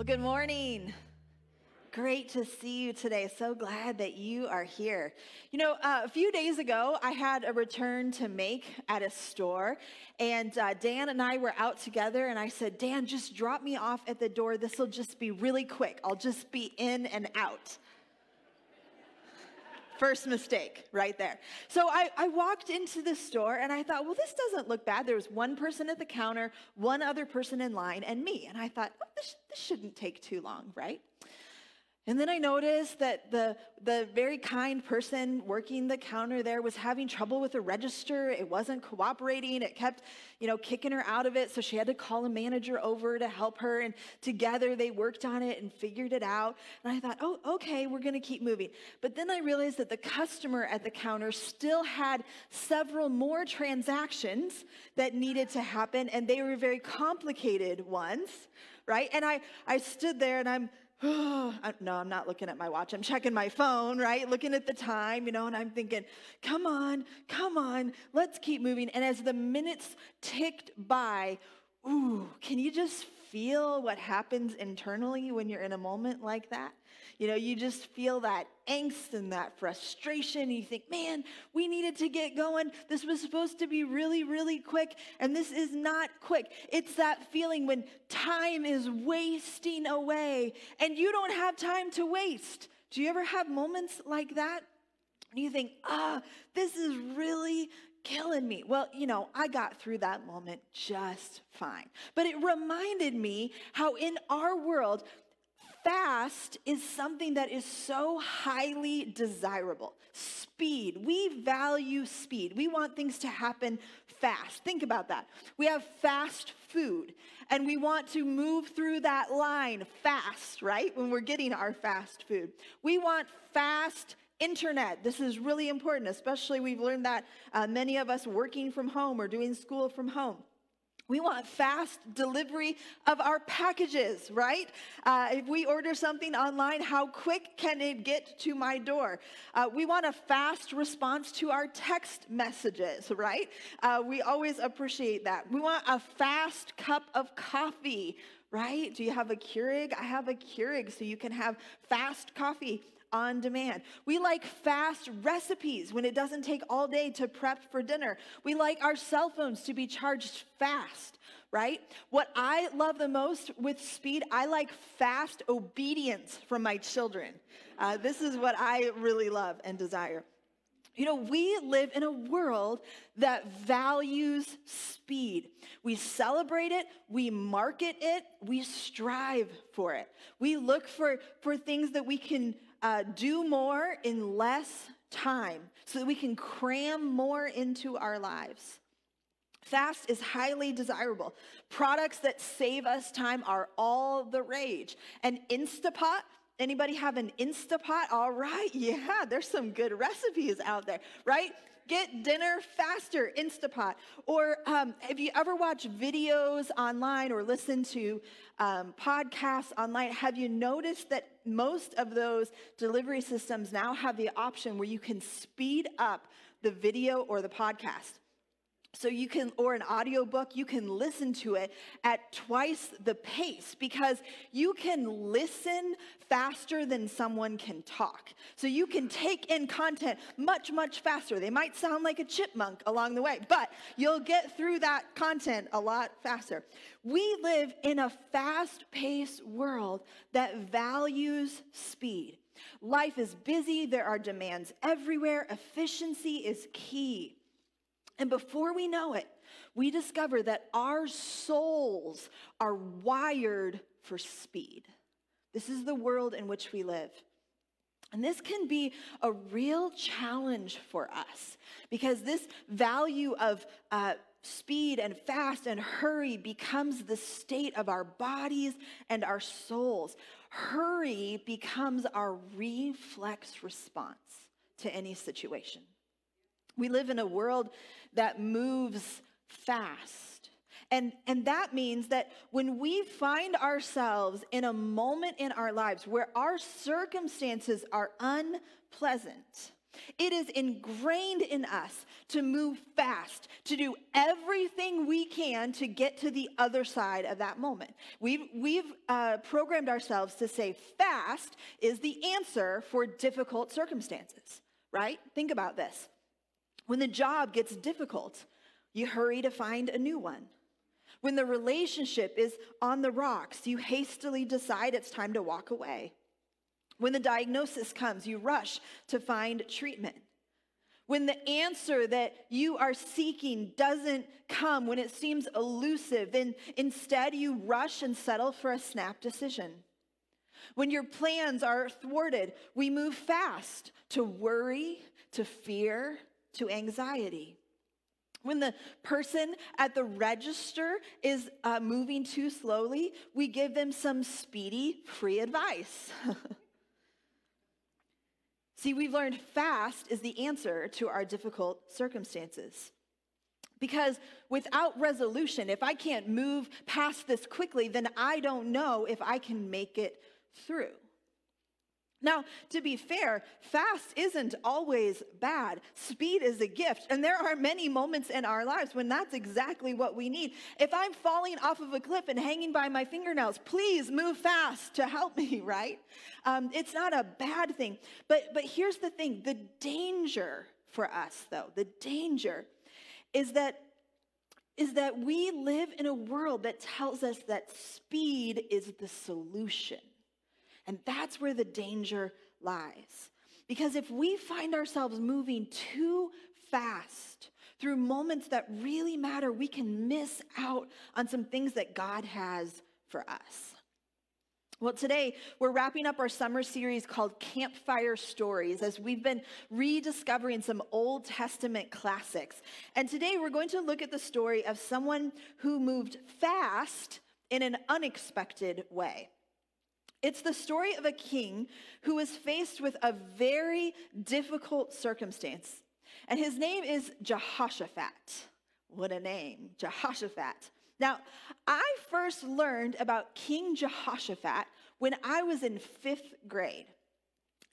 Well, good morning. Great to see you today. So glad that you are here. You know, uh, a few days ago, I had a return to make at a store, and uh, Dan and I were out together, and I said, Dan, just drop me off at the door. This will just be really quick. I'll just be in and out. First mistake right there. So I, I walked into the store and I thought, well, this doesn't look bad. There was one person at the counter, one other person in line, and me. And I thought, oh, this, this shouldn't take too long, right? And then I noticed that the, the very kind person working the counter there was having trouble with the register. It wasn't cooperating. It kept, you know, kicking her out of it. So she had to call a manager over to help her. And together they worked on it and figured it out. And I thought, oh, okay, we're going to keep moving. But then I realized that the customer at the counter still had several more transactions that needed to happen. And they were very complicated ones, right? And I, I stood there and I'm, no, I'm not looking at my watch. I'm checking my phone, right? Looking at the time, you know, and I'm thinking, come on, come on, let's keep moving. And as the minutes ticked by, ooh, can you just feel what happens internally when you're in a moment like that? You know, you just feel that angst and that frustration. You think, man, we needed to get going. This was supposed to be really, really quick, and this is not quick. It's that feeling when time is wasting away and you don't have time to waste. Do you ever have moments like that? And you think, ah, this is really killing me. Well, you know, I got through that moment just fine. But it reminded me how in our world, fast is something that is so highly desirable. Speed. We value speed. We want things to happen fast. Think about that. We have fast food and we want to move through that line fast, right? When we're getting our fast food. We want fast internet. This is really important, especially we've learned that uh, many of us working from home or doing school from home. We want fast delivery of our packages, right? Uh, if we order something online, how quick can it get to my door? Uh, we want a fast response to our text messages, right? Uh, we always appreciate that. We want a fast cup of coffee, right? Do you have a Keurig? I have a Keurig, so you can have fast coffee on demand. We like fast recipes when it doesn't take all day to prep for dinner. We like our cell phones to be charged fast, right? What I love the most with speed, I like fast obedience from my children. Uh, this is what I really love and desire. You know, we live in a world that values speed. We celebrate it, we market it, we strive for it. We look for, for things that we can uh, do more in less time so that we can cram more into our lives. Fast is highly desirable. Products that save us time are all the rage. And Instapot, anybody have an Instapot? All right, yeah, there's some good recipes out there, right? Get dinner faster, Instapot. Or um, have you ever watched videos online or listened to um, podcasts online? Have you noticed that most of those delivery systems now have the option where you can speed up the video or the podcast? So you can, or an audiobook, you can listen to it at twice the pace because you can listen faster than someone can talk. So you can take in content much, much faster. They might sound like a chipmunk along the way, but you'll get through that content a lot faster. We live in a fast paced world that values speed. Life is busy, there are demands everywhere, efficiency is key. And before we know it, we discover that our souls are wired for speed. This is the world in which we live. And this can be a real challenge for us because this value of uh, speed and fast and hurry becomes the state of our bodies and our souls. Hurry becomes our reflex response to any situation. We live in a world that moves fast. And, and that means that when we find ourselves in a moment in our lives where our circumstances are unpleasant, It is ingrained in us to move fast, to do everything we can to get to the other side of that moment. We've, we've uh, programmed ourselves to say fast is the answer for difficult circumstances, right? Think about this. When the job gets difficult, you hurry to find a new one. When the relationship is on the rocks, you hastily decide it's time to walk away. When the diagnosis comes, you rush to find treatment. When the answer that you are seeking doesn't come, when it seems elusive, then instead you rush and settle for a snap decision. When your plans are thwarted, we move fast to worry, to fear, to anxiety. When the person at the register is uh, moving too slowly, we give them some speedy, free advice. See, we've learned fast is the answer to our difficult circumstances. Because without resolution, if I can't move past this quickly, then I don't know if I can make it through. Now, to be fair, fast isn't always bad. Speed is a gift. And there are many moments in our lives when that's exactly what we need. If I'm falling off of a cliff and hanging by my fingernails, please move fast to help me, right? Um, it's not a bad thing. But, but here's the thing the danger for us, though, the danger is that is that we live in a world that tells us that speed is the solution. And that's where the danger lies. Because if we find ourselves moving too fast through moments that really matter, we can miss out on some things that God has for us. Well, today we're wrapping up our summer series called Campfire Stories as we've been rediscovering some Old Testament classics. And today we're going to look at the story of someone who moved fast in an unexpected way. It's the story of a king who is faced with a very difficult circumstance. And his name is Jehoshaphat. What a name, Jehoshaphat. Now, I first learned about King Jehoshaphat when I was in fifth grade.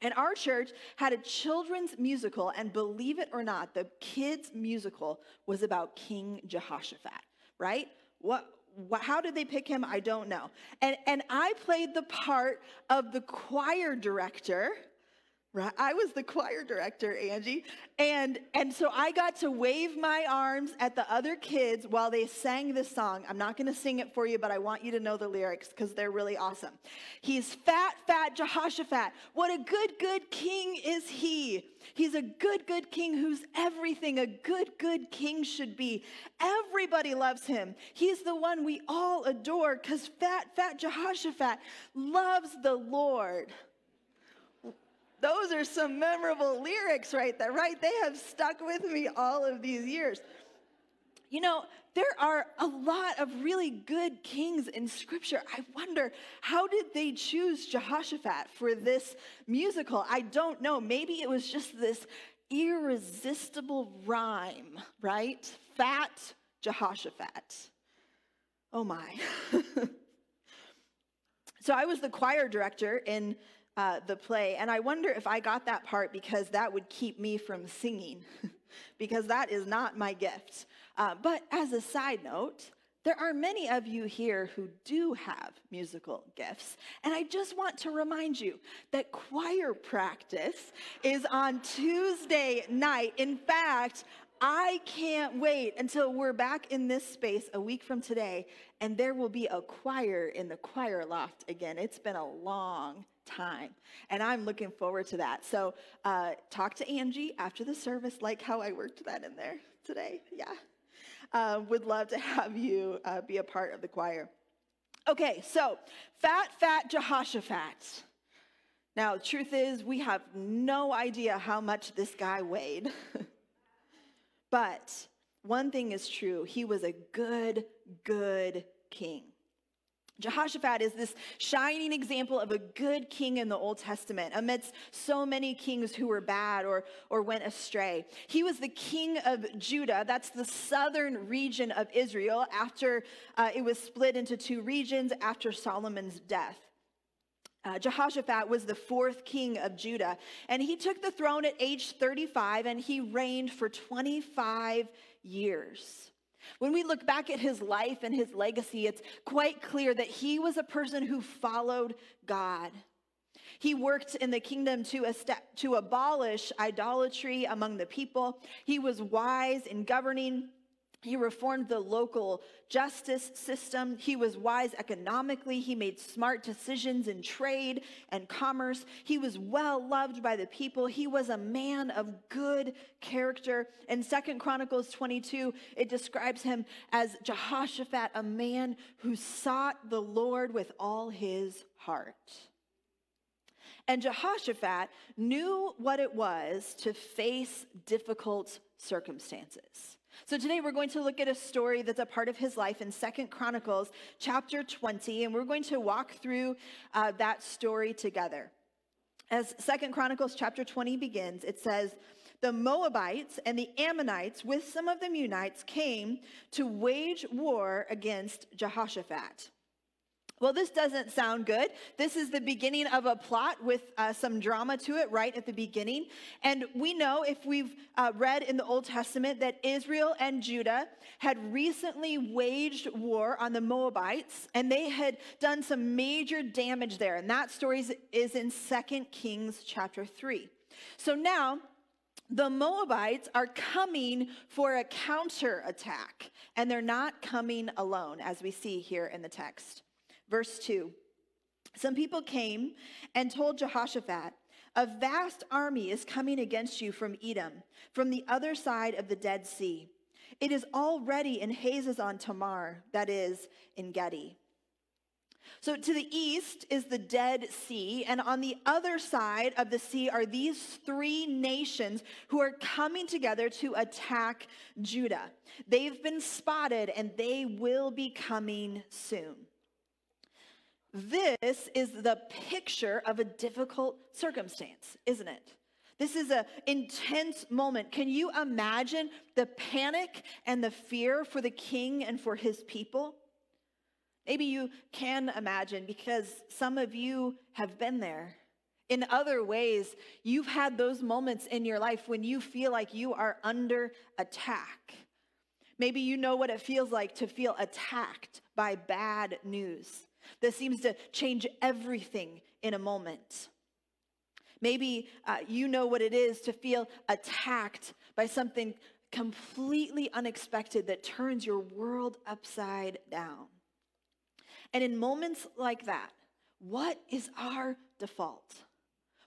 And our church had a children's musical, and believe it or not, the kids' musical was about King Jehoshaphat, right? What, how did they pick him? I don't know. And, and I played the part of the choir director Right? I was the choir director, Angie. And, and so I got to wave my arms at the other kids while they sang this song. I'm not going to sing it for you, but I want you to know the lyrics because they're really awesome. He's fat, fat Jehoshaphat. What a good, good king is he. He's a good, good king who's everything a good, good king should be. Everybody loves him. He's the one we all adore because fat, fat Jehoshaphat loves the Lord. Those are some memorable lyrics right there, right? They have stuck with me all of these years. You know, there are a lot of really good kings in scripture. I wonder, how did they choose Jehoshaphat for this musical? I don't know. Maybe it was just this irresistible rhyme, right? Fat Jehoshaphat. Oh my. so I was the choir director in uh, the play. And I wonder if I got that part because that would keep me from singing, because that is not my gift. Uh, but as a side note, there are many of you here who do have musical gifts. And I just want to remind you that choir practice is on Tuesday night. In fact, I can't wait until we're back in this space a week from today and there will be a choir in the choir loft again. It's been a long time. And I'm looking forward to that. So uh, talk to Angie after the service, like how I worked that in there today. Yeah. Uh, would love to have you uh, be a part of the choir. Okay, so fat, fat Jehoshaphat. Now, the truth is, we have no idea how much this guy weighed. but one thing is true he was a good, good king. Jehoshaphat is this shining example of a good king in the Old Testament amidst so many kings who were bad or, or went astray. He was the king of Judah, that's the southern region of Israel after uh, it was split into two regions after Solomon's death. Uh, Jehoshaphat was the fourth king of Judah, and he took the throne at age 35 and he reigned for 25 years. When we look back at his life and his legacy, it's quite clear that he was a person who followed God. He worked in the kingdom to, to abolish idolatry among the people. He was wise in governing. He reformed the local justice system. He was wise economically. He made smart decisions in trade and commerce. He was well loved by the people. He was a man of good character. In Second Chronicles 22, it describes him as Jehoshaphat, a man who sought the Lord with all his heart. And Jehoshaphat knew what it was to face difficult circumstances. So today we're going to look at a story that's a part of his life in Second Chronicles chapter 20, and we're going to walk through uh, that story together. As Second Chronicles chapter 20 begins, it says, the Moabites and the Ammonites with some of the Meunites came to wage war against Jehoshaphat. Well, this doesn't sound good. This is the beginning of a plot with uh, some drama to it right at the beginning. And we know, if we've uh, read in the Old Testament, that Israel and Judah had recently waged war on the Moabites, and they had done some major damage there. And that story is in 2 Kings chapter 3. So now, the Moabites are coming for a counterattack, and they're not coming alone, as we see here in the text. Verse 2 Some people came and told Jehoshaphat, A vast army is coming against you from Edom, from the other side of the Dead Sea. It is already in Hazezon Tamar, that is, En Gedi. So to the east is the Dead Sea, and on the other side of the sea are these three nations who are coming together to attack Judah. They've been spotted and they will be coming soon. This is the picture of a difficult circumstance, isn't it? This is an intense moment. Can you imagine the panic and the fear for the king and for his people? Maybe you can imagine because some of you have been there. In other ways, you've had those moments in your life when you feel like you are under attack. Maybe you know what it feels like to feel attacked by bad news that seems to change everything in a moment. Maybe uh, you know what it is to feel attacked by something completely unexpected that turns your world upside down. And in moments like that, what is our default?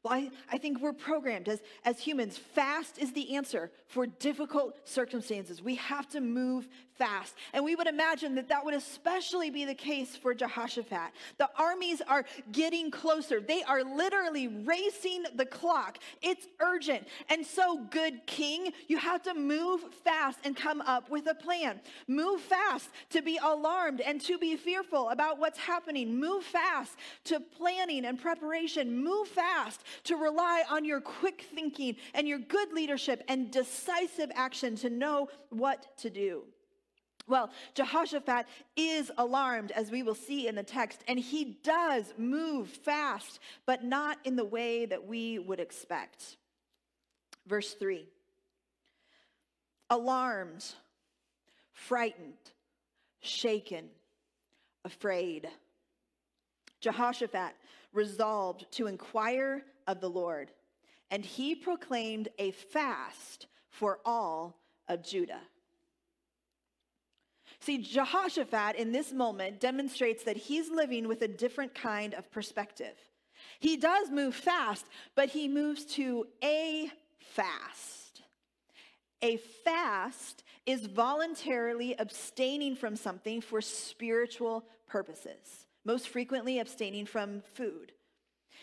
Well, I, I think we're programmed as, as humans. Fast is the answer for difficult circumstances. We have to move fast. And we would imagine that that would especially be the case for Jehoshaphat. The armies are getting closer, they are literally racing the clock. It's urgent. And so, good king, you have to move fast and come up with a plan. Move fast to be alarmed and to be fearful about what's happening. Move fast to planning and preparation. Move fast to rely on your quick thinking and your good leadership and decisive action to know what to do. Well, Jehoshaphat is alarmed, as we will see in the text, and he does move fast, but not in the way that we would expect. Verse 3 Alarmed, frightened, shaken, afraid. Jehoshaphat resolved to inquire of the Lord, and he proclaimed a fast for all of Judah. See, Jehoshaphat in this moment demonstrates that he's living with a different kind of perspective. He does move fast, but he moves to a fast. A fast is voluntarily abstaining from something for spiritual purposes, most frequently abstaining from food.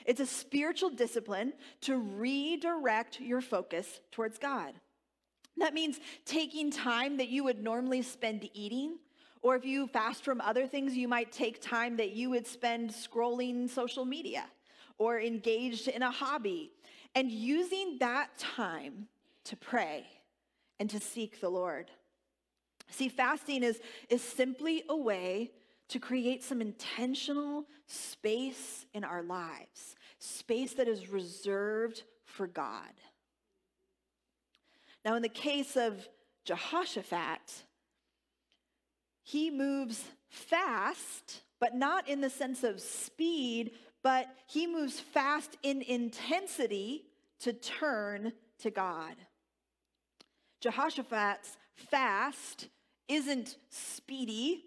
It's a spiritual discipline to redirect your focus towards God. That means taking time that you would normally spend eating, or if you fast from other things, you might take time that you would spend scrolling social media or engaged in a hobby, and using that time to pray and to seek the Lord. See, fasting is, is simply a way to create some intentional space in our lives, space that is reserved for God. Now, in the case of Jehoshaphat, he moves fast, but not in the sense of speed, but he moves fast in intensity to turn to God. Jehoshaphat's fast isn't speedy,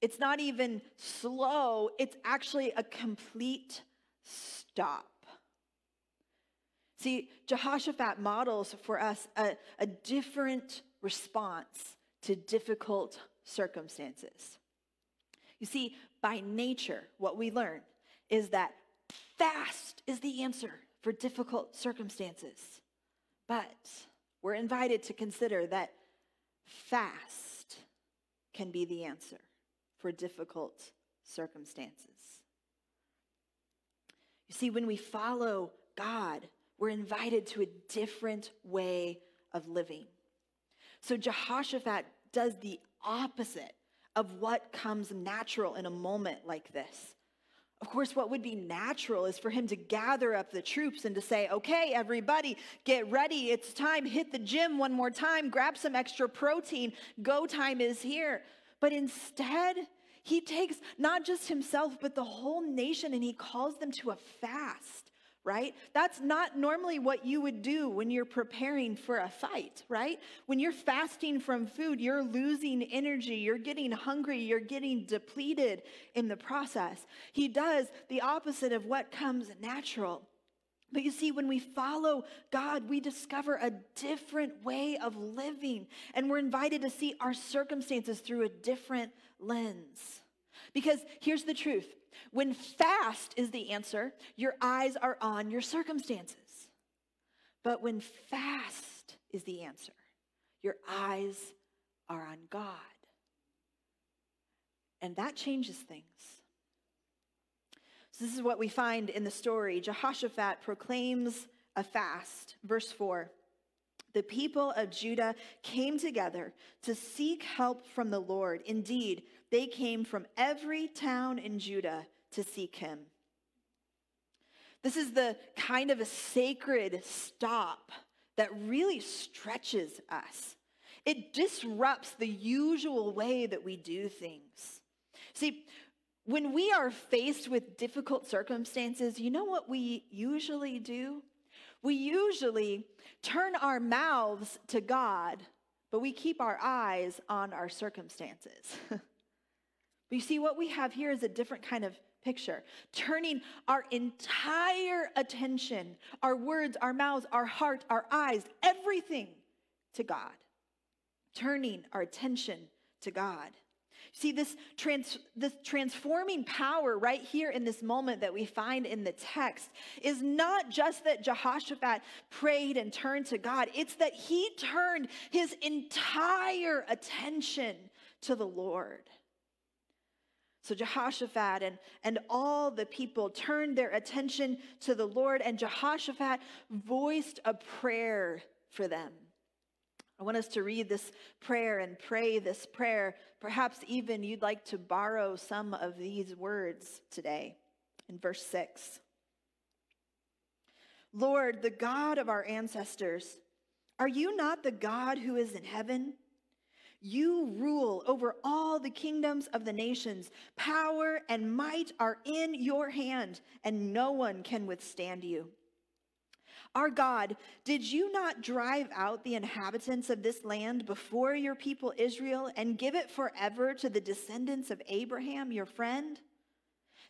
it's not even slow, it's actually a complete stop. See, Jehoshaphat models for us a, a different response to difficult circumstances. You see, by nature, what we learn is that fast is the answer for difficult circumstances. But we're invited to consider that fast can be the answer for difficult circumstances. You see, when we follow God, we're invited to a different way of living. So Jehoshaphat does the opposite of what comes natural in a moment like this. Of course, what would be natural is for him to gather up the troops and to say, okay, everybody, get ready. It's time. Hit the gym one more time. Grab some extra protein. Go time is here. But instead, he takes not just himself, but the whole nation and he calls them to a fast right? That's not normally what you would do when you're preparing for a fight, right? When you're fasting from food, you're losing energy, you're getting hungry, you're getting depleted in the process. He does the opposite of what comes natural. But you see, when we follow God, we discover a different way of living, and we're invited to see our circumstances through a different lens. Because here's the truth when fast is the answer, your eyes are on your circumstances. But when fast is the answer, your eyes are on God. And that changes things. So, this is what we find in the story. Jehoshaphat proclaims a fast. Verse 4 The people of Judah came together to seek help from the Lord. Indeed, they came from every town in Judah to seek him. This is the kind of a sacred stop that really stretches us. It disrupts the usual way that we do things. See, when we are faced with difficult circumstances, you know what we usually do? We usually turn our mouths to God, but we keep our eyes on our circumstances. but you see, what we have here is a different kind of picture, turning our entire attention, our words, our mouths, our heart, our eyes, everything to God. Turning our attention to God. See, this, trans, this transforming power right here in this moment that we find in the text is not just that Jehoshaphat prayed and turned to God, it's that he turned his entire attention to the Lord. So Jehoshaphat and, and all the people turned their attention to the Lord, and Jehoshaphat voiced a prayer for them. I want us to read this prayer and pray this prayer. Perhaps even you'd like to borrow some of these words today in verse 6. Lord, the God of our ancestors, are you not the God who is in heaven? You rule over all the kingdoms of the nations. Power and might are in your hand, and no one can withstand you. Our God, did you not drive out the inhabitants of this land before your people Israel and give it forever to the descendants of Abraham, your friend?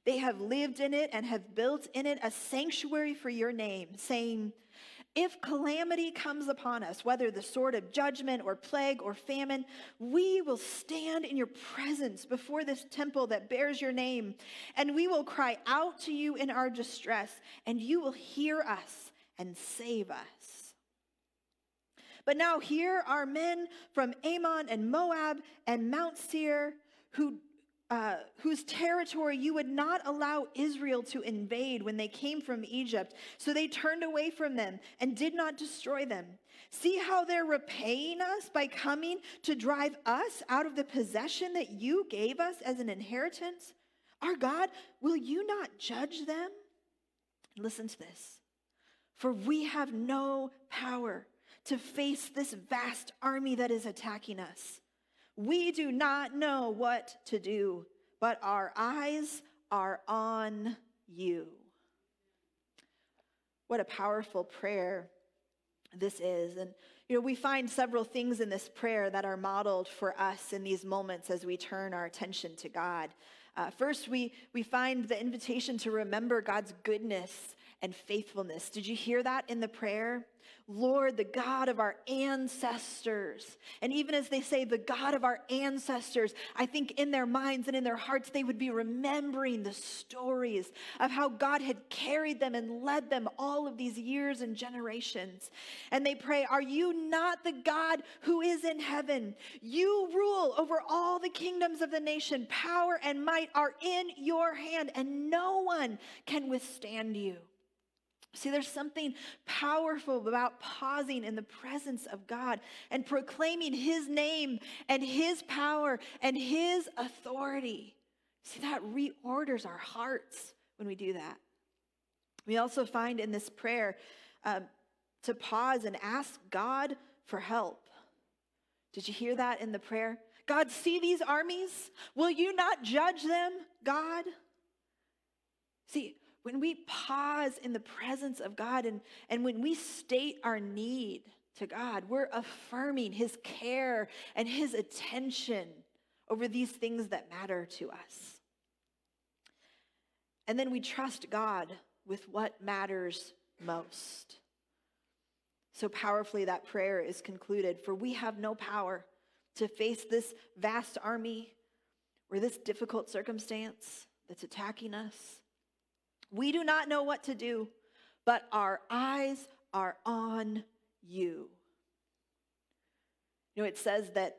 They have lived in it and have built in it a sanctuary for your name, saying, if calamity comes upon us, whether the sword of judgment or plague or famine, we will stand in your presence before this temple that bears your name, and we will cry out to you in our distress, and you will hear us and save us. But now here are men from Ammon and Moab and Mount Seir who uh, whose territory you would not allow Israel to invade when they came from Egypt. So they turned away from them and did not destroy them. See how they're repaying us by coming to drive us out of the possession that you gave us as an inheritance? Our God, will you not judge them? Listen to this. For we have no power to face this vast army that is attacking us. We do not know what to do, but our eyes are on you. What a powerful prayer this is. And, you know, we find several things in this prayer that are modeled for us in these moments as we turn our attention to God. Uh, first, we, we find the invitation to remember God's goodness and faithfulness. Did you hear that in the prayer? Lord, the God of our ancestors. And even as they say, the God of our ancestors, I think in their minds and in their hearts, they would be remembering the stories of how God had carried them and led them all of these years and generations. And they pray, Are you not the God who is in heaven? You rule over all the kingdoms of the nation. Power and might are in your hand, and no one can withstand you. See, there's something powerful about pausing in the presence of God and proclaiming His name and His power and His authority. See, that reorders our hearts when we do that. We also find in this prayer um, to pause and ask God for help. Did you hear that in the prayer? God, see these armies? Will you not judge them, God? See, when we pause in the presence of God and, and when we state our need to God, we're affirming his care and his attention over these things that matter to us. And then we trust God with what matters most. So powerfully, that prayer is concluded For we have no power to face this vast army or this difficult circumstance that's attacking us. We do not know what to do, but our eyes are on you. You know, it says that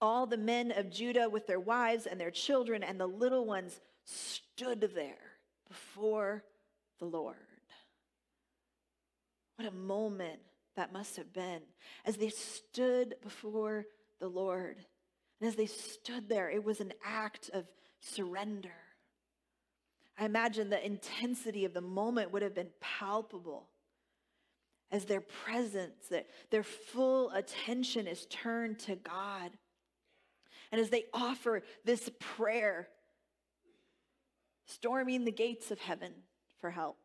all the men of Judah with their wives and their children and the little ones stood there before the Lord. What a moment that must have been as they stood before the Lord. And as they stood there, it was an act of surrender. I imagine the intensity of the moment would have been palpable as their presence, their, their full attention is turned to God. And as they offer this prayer, storming the gates of heaven for help.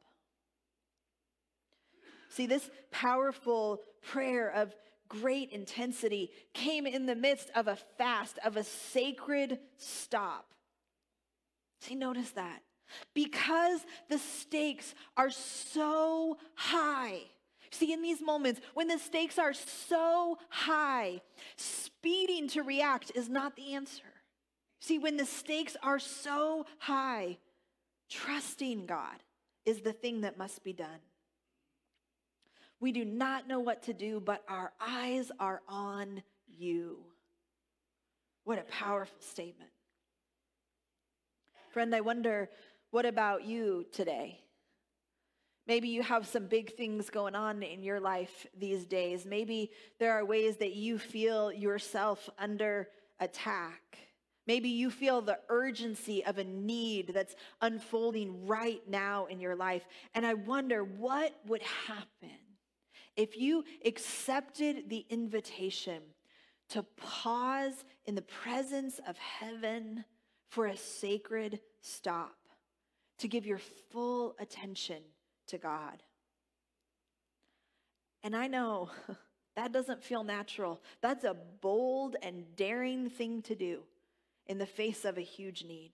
See, this powerful prayer of great intensity came in the midst of a fast, of a sacred stop. See, notice that because the stakes are so high. See, in these moments, when the stakes are so high, speeding to react is not the answer. See, when the stakes are so high, trusting God is the thing that must be done. We do not know what to do, but our eyes are on you. What a powerful statement. Friend, I wonder what about you today? Maybe you have some big things going on in your life these days. Maybe there are ways that you feel yourself under attack. Maybe you feel the urgency of a need that's unfolding right now in your life. And I wonder what would happen if you accepted the invitation to pause in the presence of heaven for a sacred stop to give your full attention to God. And I know that doesn't feel natural. That's a bold and daring thing to do in the face of a huge need.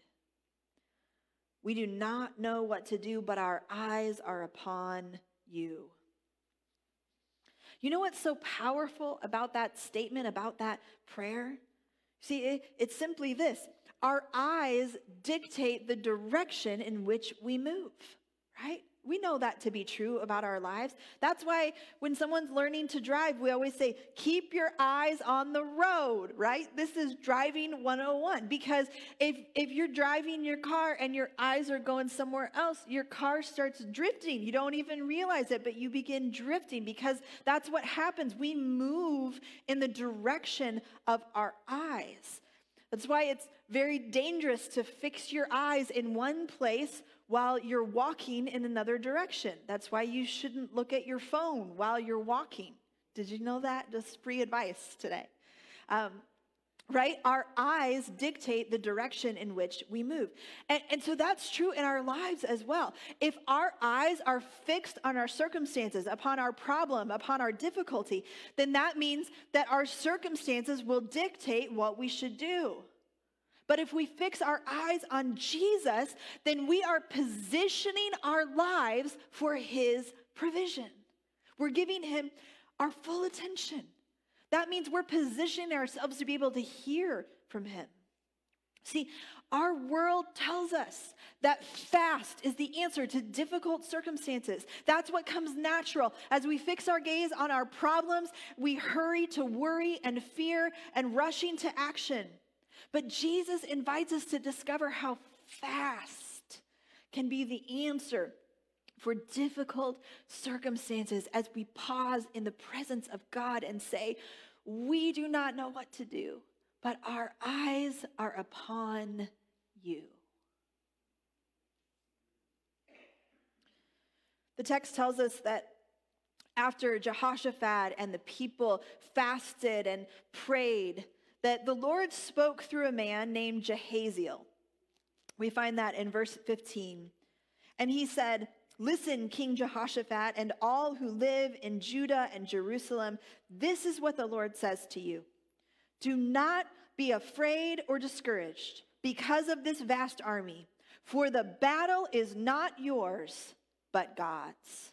We do not know what to do, but our eyes are upon you. You know what's so powerful about that statement, about that prayer? See, it, it's simply this our eyes dictate the direction in which we move, right? we know that to be true about our lives. That's why when someone's learning to drive, we always say, keep your eyes on the road, right? This is driving 101. Because if, if you're driving your car and your eyes are going somewhere else, your car starts drifting. You don't even realize it, but you begin drifting because that's what happens. We move in the direction of our eyes. That's why it's very dangerous to fix your eyes in one place while you're walking in another direction. That's why you shouldn't look at your phone while you're walking. Did you know that? Just free advice today. Um, right? Our eyes dictate the direction in which we move. And, and so that's true in our lives as well. If our eyes are fixed on our circumstances, upon our problem, upon our difficulty, then that means that our circumstances will dictate what we should do. But if we fix our eyes on Jesus, then we are positioning our lives for his provision. We're giving him our full attention. That means we're positioning ourselves to be able to hear from him. See, our world tells us that fast is the answer to difficult circumstances. That's what comes natural. As we fix our gaze on our problems, we hurry to worry and fear and rushing to action. But Jesus invites us to discover how fast can be the answer for difficult circumstances as we pause in the presence of God and say, We do not know what to do, but our eyes are upon you. The text tells us that after Jehoshaphat and the people fasted and prayed, that the Lord spoke through a man named Jahaziel. We find that in verse 15. And he said, Listen, King Jehoshaphat, and all who live in Judah and Jerusalem, this is what the Lord says to you Do not be afraid or discouraged because of this vast army, for the battle is not yours, but God's.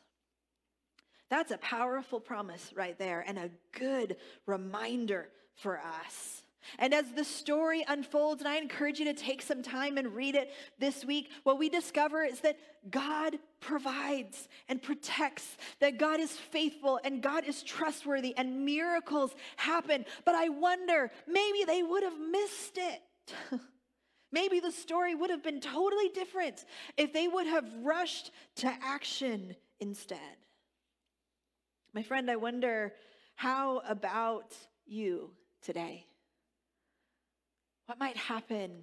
That's a powerful promise right there and a good reminder for us. And as the story unfolds, and I encourage you to take some time and read it this week, what we discover is that God provides and protects, that God is faithful and God is trustworthy, and miracles happen. But I wonder, maybe they would have missed it. maybe the story would have been totally different if they would have rushed to action instead. My friend, I wonder, how about you? today? What might happen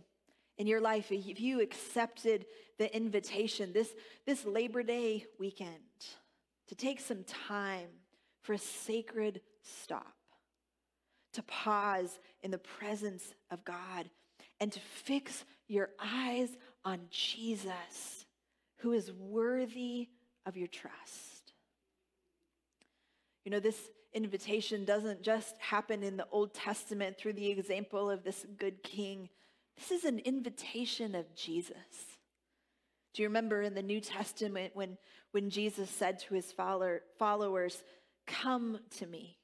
in your life if you accepted the invitation this, this Labor Day weekend to take some time for a sacred stop, to pause in the presence of God, and to fix your eyes on Jesus, who is worthy of your trust? You know, this invitation doesn't just happen in the Old Testament through the example of this good king. This is an invitation of Jesus. Do you remember in the New Testament when, when Jesus said to his follower, followers, Come to me,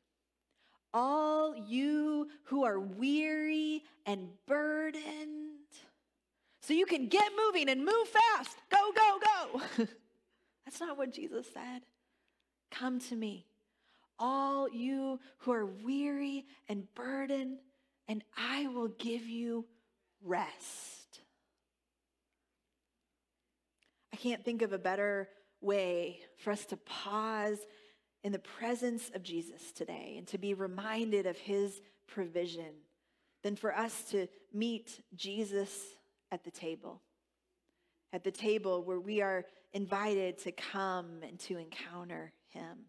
all you who are weary and burdened, so you can get moving and move fast. Go, go, go. That's not what Jesus said. Come to me all you who are weary and burdened, and I will give you rest. I can't think of a better way for us to pause in the presence of Jesus today and to be reminded of his provision than for us to meet Jesus at the table. At the table where we are invited to come and to encounter him.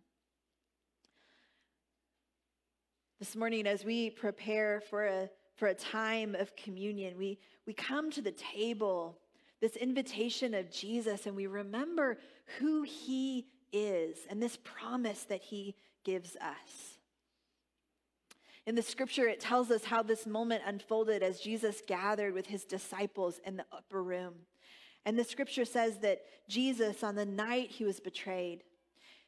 This morning, as we prepare for a, for a time of communion, we, we come to the table, this invitation of Jesus, and we remember who he is and this promise that he gives us. In the scripture, it tells us how this moment unfolded as Jesus gathered with his disciples in the upper room. And the scripture says that Jesus, on the night he was betrayed,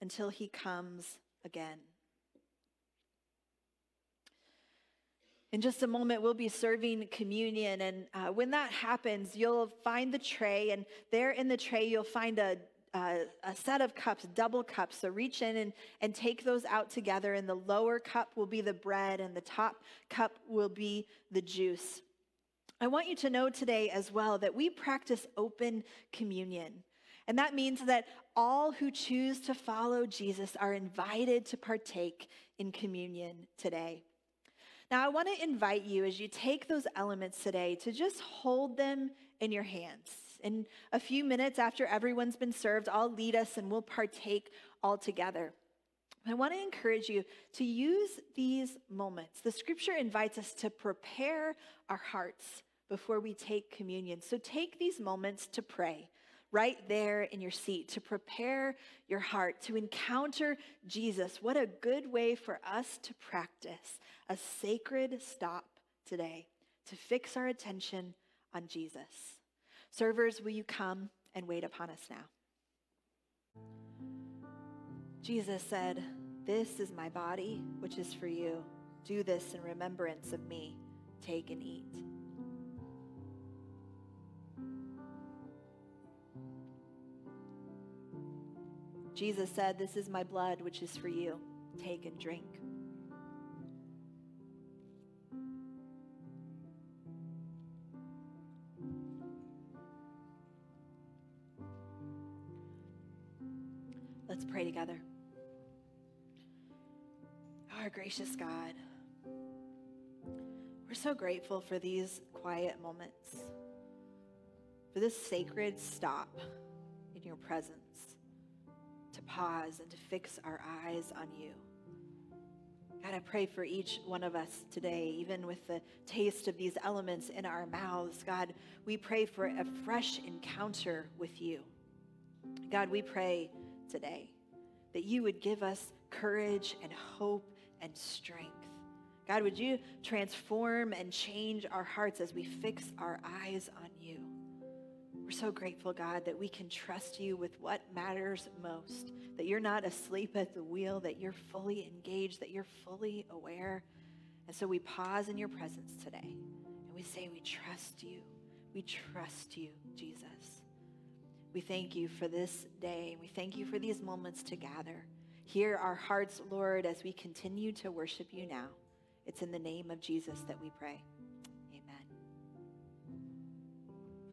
until he comes again. In just a moment, we'll be serving communion. And uh, when that happens, you'll find the tray, and there in the tray, you'll find a, a, a set of cups, double cups. So reach in and, and take those out together. And the lower cup will be the bread, and the top cup will be the juice. I want you to know today as well that we practice open communion. And that means that all who choose to follow Jesus are invited to partake in communion today. Now, I want to invite you as you take those elements today to just hold them in your hands. In a few minutes after everyone's been served, I'll lead us and we'll partake all together. I want to encourage you to use these moments. The scripture invites us to prepare our hearts before we take communion. So take these moments to pray right there in your seat to prepare your heart to encounter Jesus. What a good way for us to practice a sacred stop today to fix our attention on Jesus. Servers, will you come and wait upon us now? Jesus said, This is my body, which is for you. Do this in remembrance of me. Take and eat. Jesus said, This is my blood, which is for you. Take and drink. Let's pray together. Our gracious God, we're so grateful for these quiet moments, for this sacred stop in your presence, to pause and to fix our eyes on you. God, I pray for each one of us today, even with the taste of these elements in our mouths. God, we pray for a fresh encounter with you. God, we pray today that you would give us courage and hope and strength. God, would you transform and change our hearts as we fix our eyes on? We're so grateful, God, that we can trust you with what matters most, that you're not asleep at the wheel, that you're fully engaged, that you're fully aware. And so we pause in your presence today and we say, We trust you. We trust you, Jesus. We thank you for this day. We thank you for these moments to gather. Hear our hearts, Lord, as we continue to worship you now. It's in the name of Jesus that we pray.